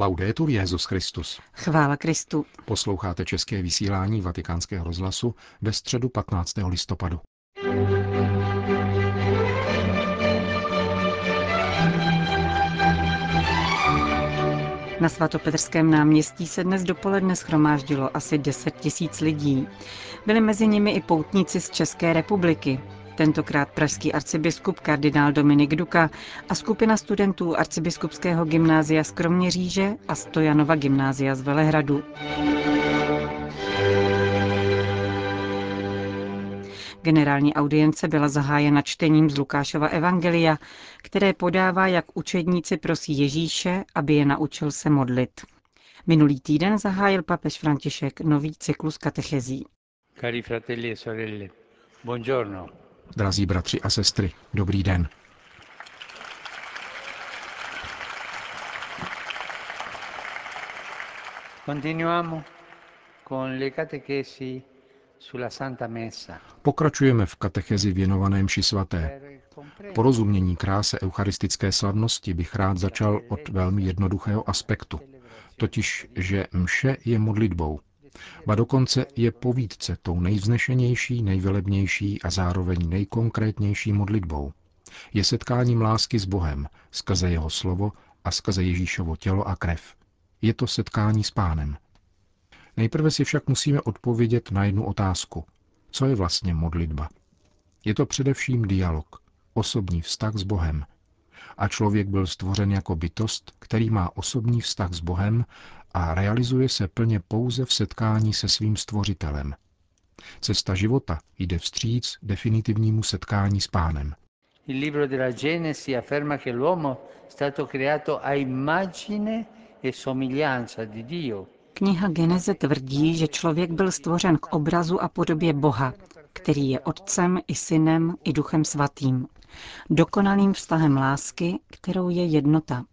Laudetur Jezus Christus. Chvála Kristu. Posloucháte české vysílání Vatikánského rozhlasu ve středu 15. listopadu. Na svatopetrském náměstí se dnes dopoledne schromáždilo asi 10 tisíc lidí. Byli mezi nimi i poutníci z České republiky. Tentokrát pražský arcibiskup kardinál Dominik Duka a skupina studentů arcibiskupského gymnázia z Kroměříže a Stojanova gymnázia z Velehradu. Generální audience byla zahájena čtením z Lukášova Evangelia, které podává, jak učedníci prosí Ježíše, aby je naučil se modlit. Minulý týden zahájil papež František nový cyklus katechezí. Cari fratelli e sorelle, buongiorno. Drazí bratři a sestry, dobrý den. Continuiamo con le catechesi sulla Santa Messa. Pokračujeme v katechezi věnované mši svaté. Porozumění kráse eucharistické slavnosti bych rád začal od velmi jednoduchého aspektu, totiž, že mše je modlitbou. Ba dokonce je povídce tou nejvznešenější, nejvelebnější a zároveň nejkonkrétnější modlitbou. Je setkáním lásky s Bohem, skrze jeho slovo a skrze Ježíšovo tělo a krev. Je to setkání s pánem. Nejprve si však musíme odpovědět na jednu otázku. Co je vlastně modlitba? Je to především dialog, osobní vztah s Bohem. A člověk byl stvořen jako bytost, který má osobní vztah s Bohem a realizuje se plně pouze v setkání se svým stvořitelem. Cesta života jde vstříc definitivnímu setkání s pánem. Il libro della Genesi afferma che l'uomo è stato creato a immagine e somiglianza di Dio. Kniha Geneze tvrdí, že člověk byl stvořen k obrazu a podobě Boha, který je Otcem i Synem i Duchem Svatým. Dokonalým vztahem lásky, kterou je jednota.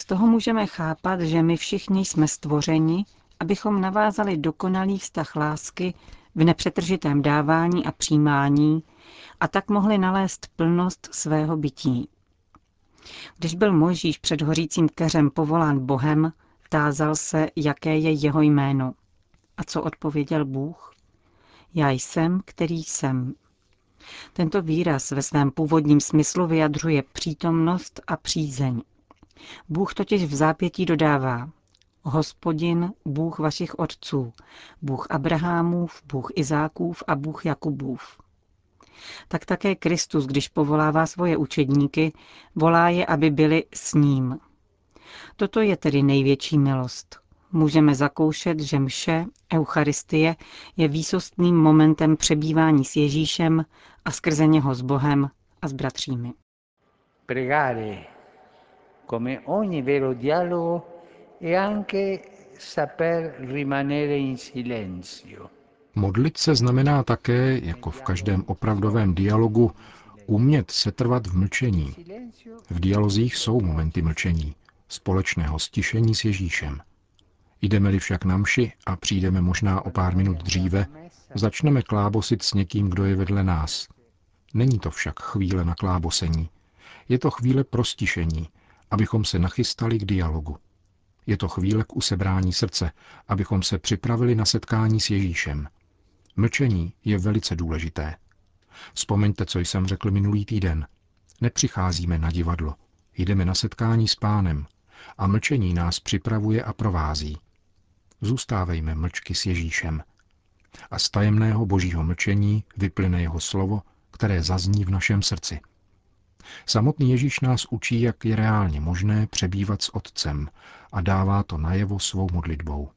Z toho můžeme chápat, že my všichni jsme stvořeni, abychom navázali dokonalý vztah lásky v nepřetržitém dávání a přijímání a tak mohli nalézt plnost svého bytí. Když byl Mojžíš před hořícím keřem povolán Bohem, tázal se, jaké je jeho jméno. A co odpověděl Bůh? Já jsem, který jsem. Tento výraz ve svém původním smyslu vyjadřuje přítomnost a přízeň. Bůh totiž v zápětí dodává Hospodin, Bůh vašich otců, Bůh Abrahamův, Bůh Izákův a Bůh Jakubův. Tak také Kristus, když povolává svoje učedníky, volá je, aby byli s ním. Toto je tedy největší milost. Můžeme zakoušet, že mše, Eucharistie, je výsostným momentem přebývání s Ježíšem a skrze něho s Bohem a s bratřími. Pregare, come ogni vero dialogo, e anche saper rimanere in silenzio. Modlit se znamená také, jako v každém opravdovém dialogu, umět setrvat v mlčení. V dialozích jsou momenty mlčení, společného stišení s Ježíšem. Jdeme-li však na mši a přijdeme možná o pár minut dříve, začneme klábosit s někým, kdo je vedle nás. Není to však chvíle na klábosení. Je to chvíle prostišení, abychom se nachystali k dialogu. Je to chvíle k usebrání srdce, abychom se připravili na setkání s Ježíšem. Mlčení je velice důležité. Vzpomeňte, co jsem řekl minulý týden. Nepřicházíme na divadlo. Jdeme na setkání s pánem a mlčení nás připravuje a provází. Zůstávejme mlčky s Ježíšem. A z tajemného božího mlčení vyplyne jeho slovo, které zazní v našem srdci. Samotný Ježíš nás učí, jak je reálně možné přebývat s Otcem a dává to najevo svou modlitbou.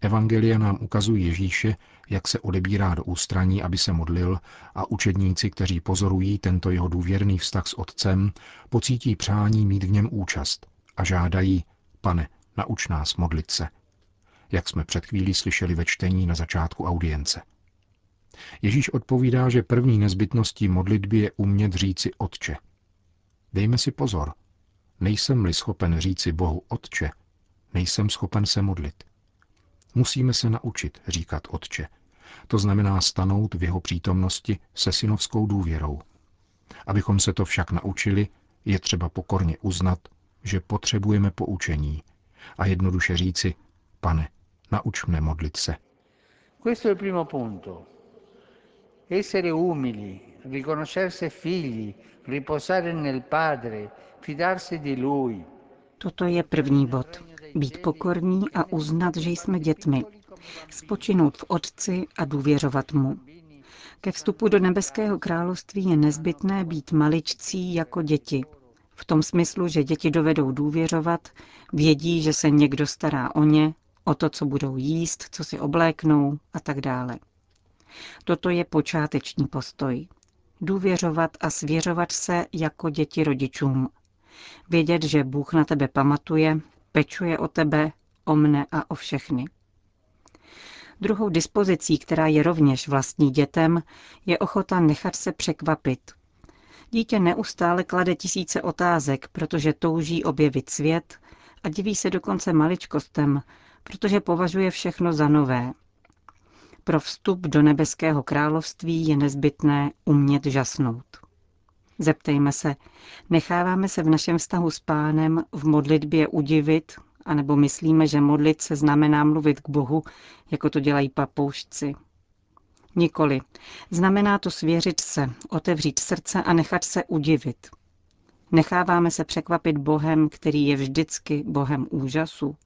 Evangelia nám ukazují Ježíše, jak se odebírá do ústraní, aby se modlil a učedníci, kteří pozorují tento jeho důvěrný vztah s Otcem, pocítí přání mít v něm účast a žádají, pane, nauč nás modlit se, jak jsme před chvílí slyšeli ve čtení na začátku audience. Ježíš odpovídá, že první nezbytností modlitby je umět říci Otče. Dejme si pozor. Nejsem-li schopen říci Bohu Otče, nejsem schopen se modlit. Musíme se naučit říkat Otče. To znamená stanout v jeho přítomnosti se synovskou důvěrou. Abychom se to však naučili, je třeba pokorně uznat, že potřebujeme poučení, a jednoduše říci, pane, nauč mne modlit se. Questo è il primo punto. Essere umili, riconoscersi figli, riposare nel Padre, fidarsi di Lui. Toto je první bod. Být pokorní a uznat, že jsme dětmi. Spočinout v Otci a důvěřovat mu. Ke vstupu do nebeského království je nezbytné být maličcí jako děti. V tom smyslu, že děti dovedou důvěřovat, vědí, že se někdo stará o ně, o to, co budou jíst, co si obléknou a tak dále. Toto je počáteční postoj. Důvěřovat a svěřovat se jako děti rodičům. Vědět, že Bůh na tebe pamatuje, pečuje o tebe, o mne a o všechny. Druhou dispozicí, která je rovněž vlastní dětem, je ochota nechat se překvapit. Dítě neustále klade tisíce otázek, protože touží objevit svět a diví se dokonce maličkostem, protože považuje všechno za nové. Pro vstup do nebeského království je nezbytné umět žasnout. Zeptejme se, necháváme se v našem vztahu s pánem v modlitbě udivit, anebo myslíme, že modlit se znamená mluvit k Bohu, jako to dělají papoušci. Nikoli. Znamená to svěřit se, otevřít srdce a nechat se udivit. Necháváme se překvapit Bohem, který je vždycky Bohem úžasu.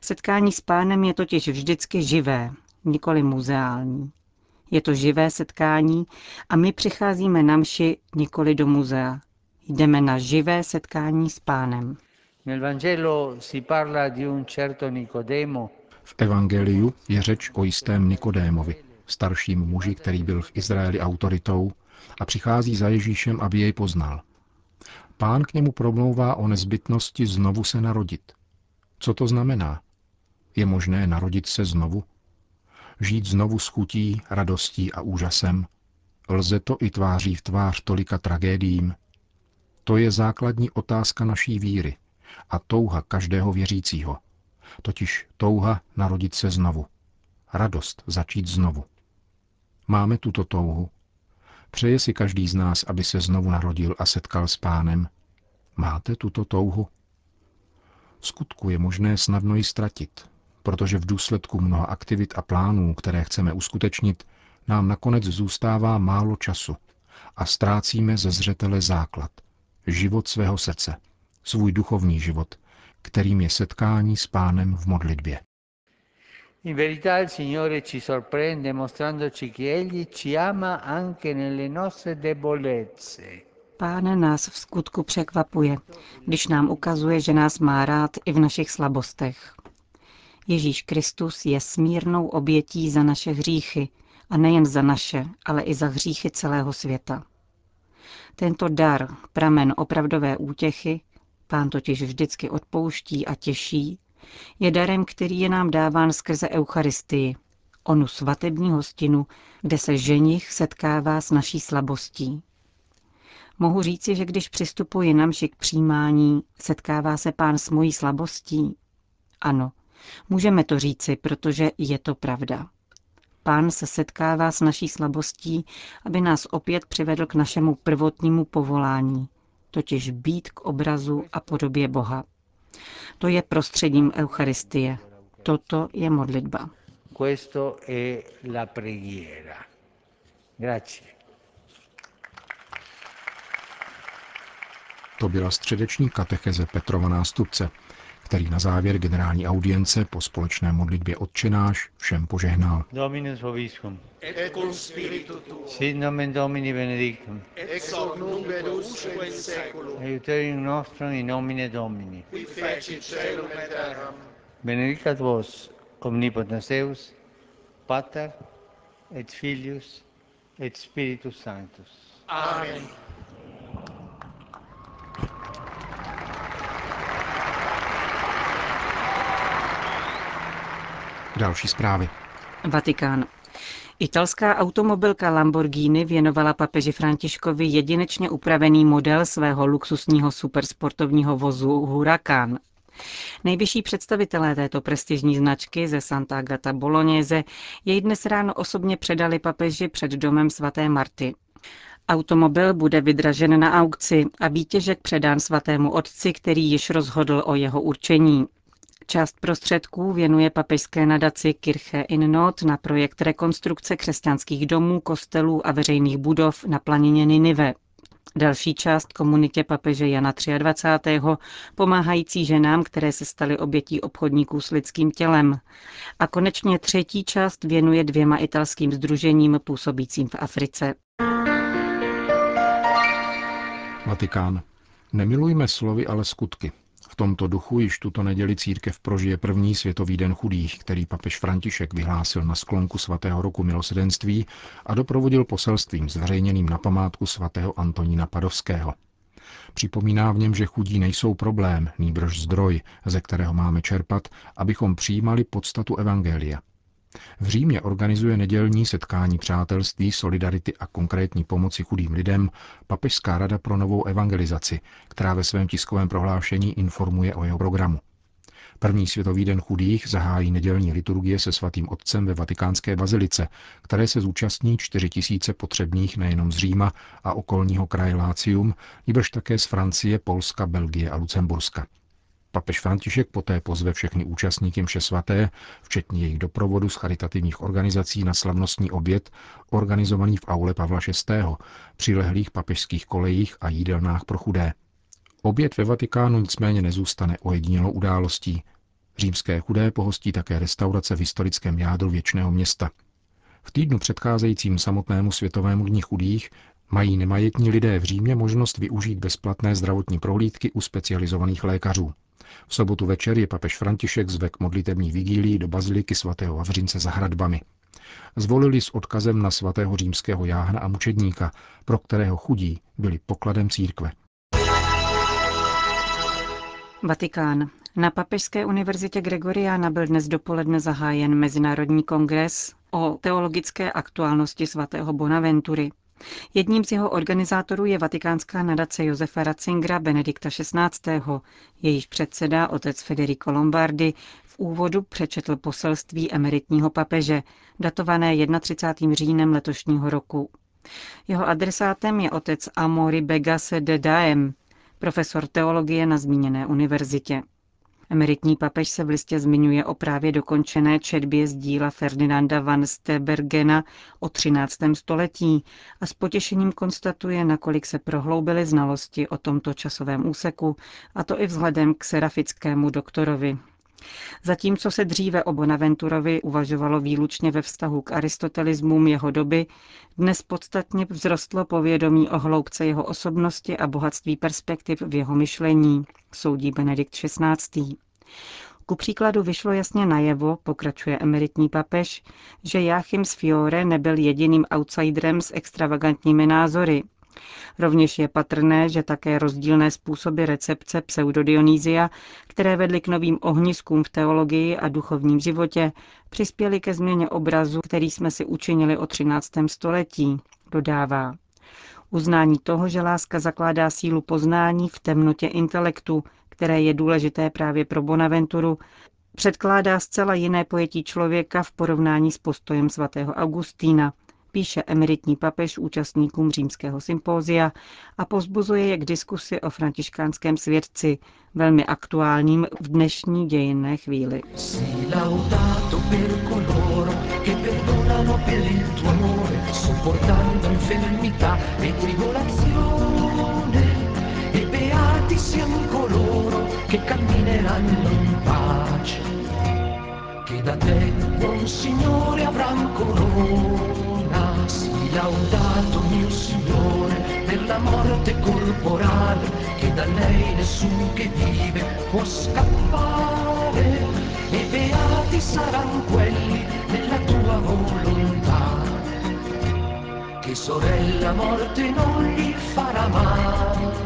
Setkání s pánem je totiž vždycky živé, nikoli muzeální. Je to živé setkání a my přicházíme na mši nikoli do muzea. Jdeme na živé setkání s pánem. V Evangeliu je řeč o jistém Nikodémovi, starším muži, který byl v Izraeli autoritou a přichází za Ježíšem, aby jej poznal. Pán k němu promlouvá o nezbytnosti znovu se narodit. Co to znamená? Je možné narodit se znovu? Žít znovu s chutí, radostí a úžasem? Lze to i tváří v tvář tolika tragédiím? To je základní otázka naší víry a touha každého věřícího. Totiž touha narodit se znovu. Radost začít znovu. Máme tuto touhu. Přeje si každý z nás, aby se znovu narodil a setkal s pánem. Máte tuto touhu? skutku je možné snadno ji ztratit, protože v důsledku mnoha aktivit a plánů, které chceme uskutečnit, nám nakonec zůstává málo času a ztrácíme ze zřetele základ, život svého srdce, svůj duchovní život, kterým je setkání s pánem v modlitbě. In verità il Signore ci sorprende mostrandoci che Egli ci ama anche nelle nostre debolezze. Pán nás v skutku překvapuje, když nám ukazuje, že nás má rád i v našich slabostech. Ježíš Kristus je smírnou obětí za naše hříchy, a nejen za naše, ale i za hříchy celého světa. Tento dar, pramen opravdové útěchy, pán totiž vždycky odpouští a těší, je darem, který je nám dáván skrze Eucharistii, onu svatební hostinu, kde se ženich setkává s naší slabostí. Mohu říci, že když přistupuji na mši k přijímání, setkává se pán s mojí slabostí? Ano, můžeme to říci, protože je to pravda. Pán se setkává s naší slabostí, aby nás opět přivedl k našemu prvotnímu povolání, totiž být k obrazu a podobě Boha. To je prostředím Eucharistie. Toto je modlitba. Questo è la preghiera. Grazie. To byla středeční katecheze Petrova nástupce, který na závěr generální audience po společné modlitbě odčenáš všem požehnal. Dominus vobiscum. Et cum spiritu tuo. Sit nomen Domini benedictum. Ex hoc nunc et usque in seculum. Aiuterium nostrum in nomine Domini. Qui feci celum et terram. Benedicat vos omnipotens Deus, Pater et Filius et Spiritus Sanctus. Amen. Další zprávy. Vatikán. Italská automobilka Lamborghini věnovala papeži Františkovi jedinečně upravený model svého luxusního supersportovního vozu Huracan. Nejvyšší představitelé této prestižní značky ze Santa Agata Bolognese jej dnes ráno osobně předali papeži před domem svaté Marty. Automobil bude vydražen na aukci a výtěžek předán svatému otci, který již rozhodl o jeho určení. Část prostředků věnuje papežské nadaci Kirche in Not na projekt rekonstrukce křesťanských domů, kostelů a veřejných budov na planině Ninive. Další část komunitě papeže Jana 23. pomáhající ženám, které se staly obětí obchodníků s lidským tělem. A konečně třetí část věnuje dvěma italským združením působícím v Africe. Vatikán. Nemilujme slovy, ale skutky. V tomto duchu již tuto neděli církev prožije první světový den chudých, který papež František vyhlásil na sklonku svatého roku milosedenství a doprovodil poselstvím zveřejněným na památku svatého Antonína Padovského. Připomíná v něm, že chudí nejsou problém, nýbrž zdroj, ze kterého máme čerpat, abychom přijímali podstatu Evangelia – v Římě organizuje nedělní setkání přátelství, solidarity a konkrétní pomoci chudým lidem Papežská rada pro novou evangelizaci, která ve svém tiskovém prohlášení informuje o jeho programu. První světový den chudých zahájí nedělní liturgie se svatým otcem ve vatikánské bazilice, které se zúčastní 4 tisíce potřebných nejenom z Říma a okolního kraje Lácium, nebož také z Francie, Polska, Belgie a Lucemburska. Papež František poté pozve všechny účastníky mše svaté, včetně jejich doprovodu z charitativních organizací na slavnostní oběd, organizovaný v aule Pavla VI., přilehlých papežských kolejích a jídelnách pro chudé. Oběd ve Vatikánu nicméně nezůstane ojedinělou událostí. Římské chudé pohostí také restaurace v historickém jádru věčného města. V týdnu předcházejícím samotnému světovému dní chudých mají nemajetní lidé v Římě možnost využít bezplatné zdravotní prohlídky u specializovaných lékařů. V sobotu večer je papež František zvek modlitební vigílii do baziliky svatého Vavřince za hradbami. Zvolili s odkazem na svatého římského jáhna a mučedníka, pro kterého chudí byli pokladem církve. Vatikán. Na Papežské univerzitě Gregoriana byl dnes dopoledne zahájen Mezinárodní kongres o teologické aktuálnosti svatého Bonaventury. Jedním z jeho organizátorů je vatikánská nadace Josefa Ratzingera Benedikta XVI. Jejíž předseda, otec Federico Lombardi, v úvodu přečetl poselství emeritního papeže, datované 31. říjnem letošního roku. Jeho adresátem je otec Amori Begase de Daem, profesor teologie na zmíněné univerzitě. Emeritní papež se v listě zmiňuje o právě dokončené četbě z díla Ferdinanda van Stebergena o 13. století a s potěšením konstatuje, nakolik se prohloubily znalosti o tomto časovém úseku, a to i vzhledem k serafickému doktorovi. Zatímco se dříve o Bonaventurovi uvažovalo výlučně ve vztahu k aristotelismům jeho doby, dnes podstatně vzrostlo povědomí o hloubce jeho osobnosti a bohatství perspektiv v jeho myšlení, soudí Benedikt XVI. Ku příkladu vyšlo jasně najevo, pokračuje emeritní papež, že Joachim z Fiore nebyl jediným outsiderem s extravagantními názory, Rovněž je patrné, že také rozdílné způsoby recepce pseudodionýzia, které vedly k novým ohniskům v teologii a duchovním životě, přispěly ke změně obrazu, který jsme si učinili o 13. století, dodává. Uznání toho, že láska zakládá sílu poznání v temnotě intelektu, které je důležité právě pro Bonaventuru, předkládá zcela jiné pojetí člověka v porovnání s postojem svatého Augustína, píše emeritní papež účastníkům římského sympózia a pozbuzuje je k diskusi o františkánském svědci, velmi aktuálním v dnešní dějinné chvíli. che da te, buon Signore, avran corona Sii laudato mio Signore per la morte corporale che da lei nessun che vive può scappare. E beati saranno quelli nella tua volontà che sorella morte non gli farà male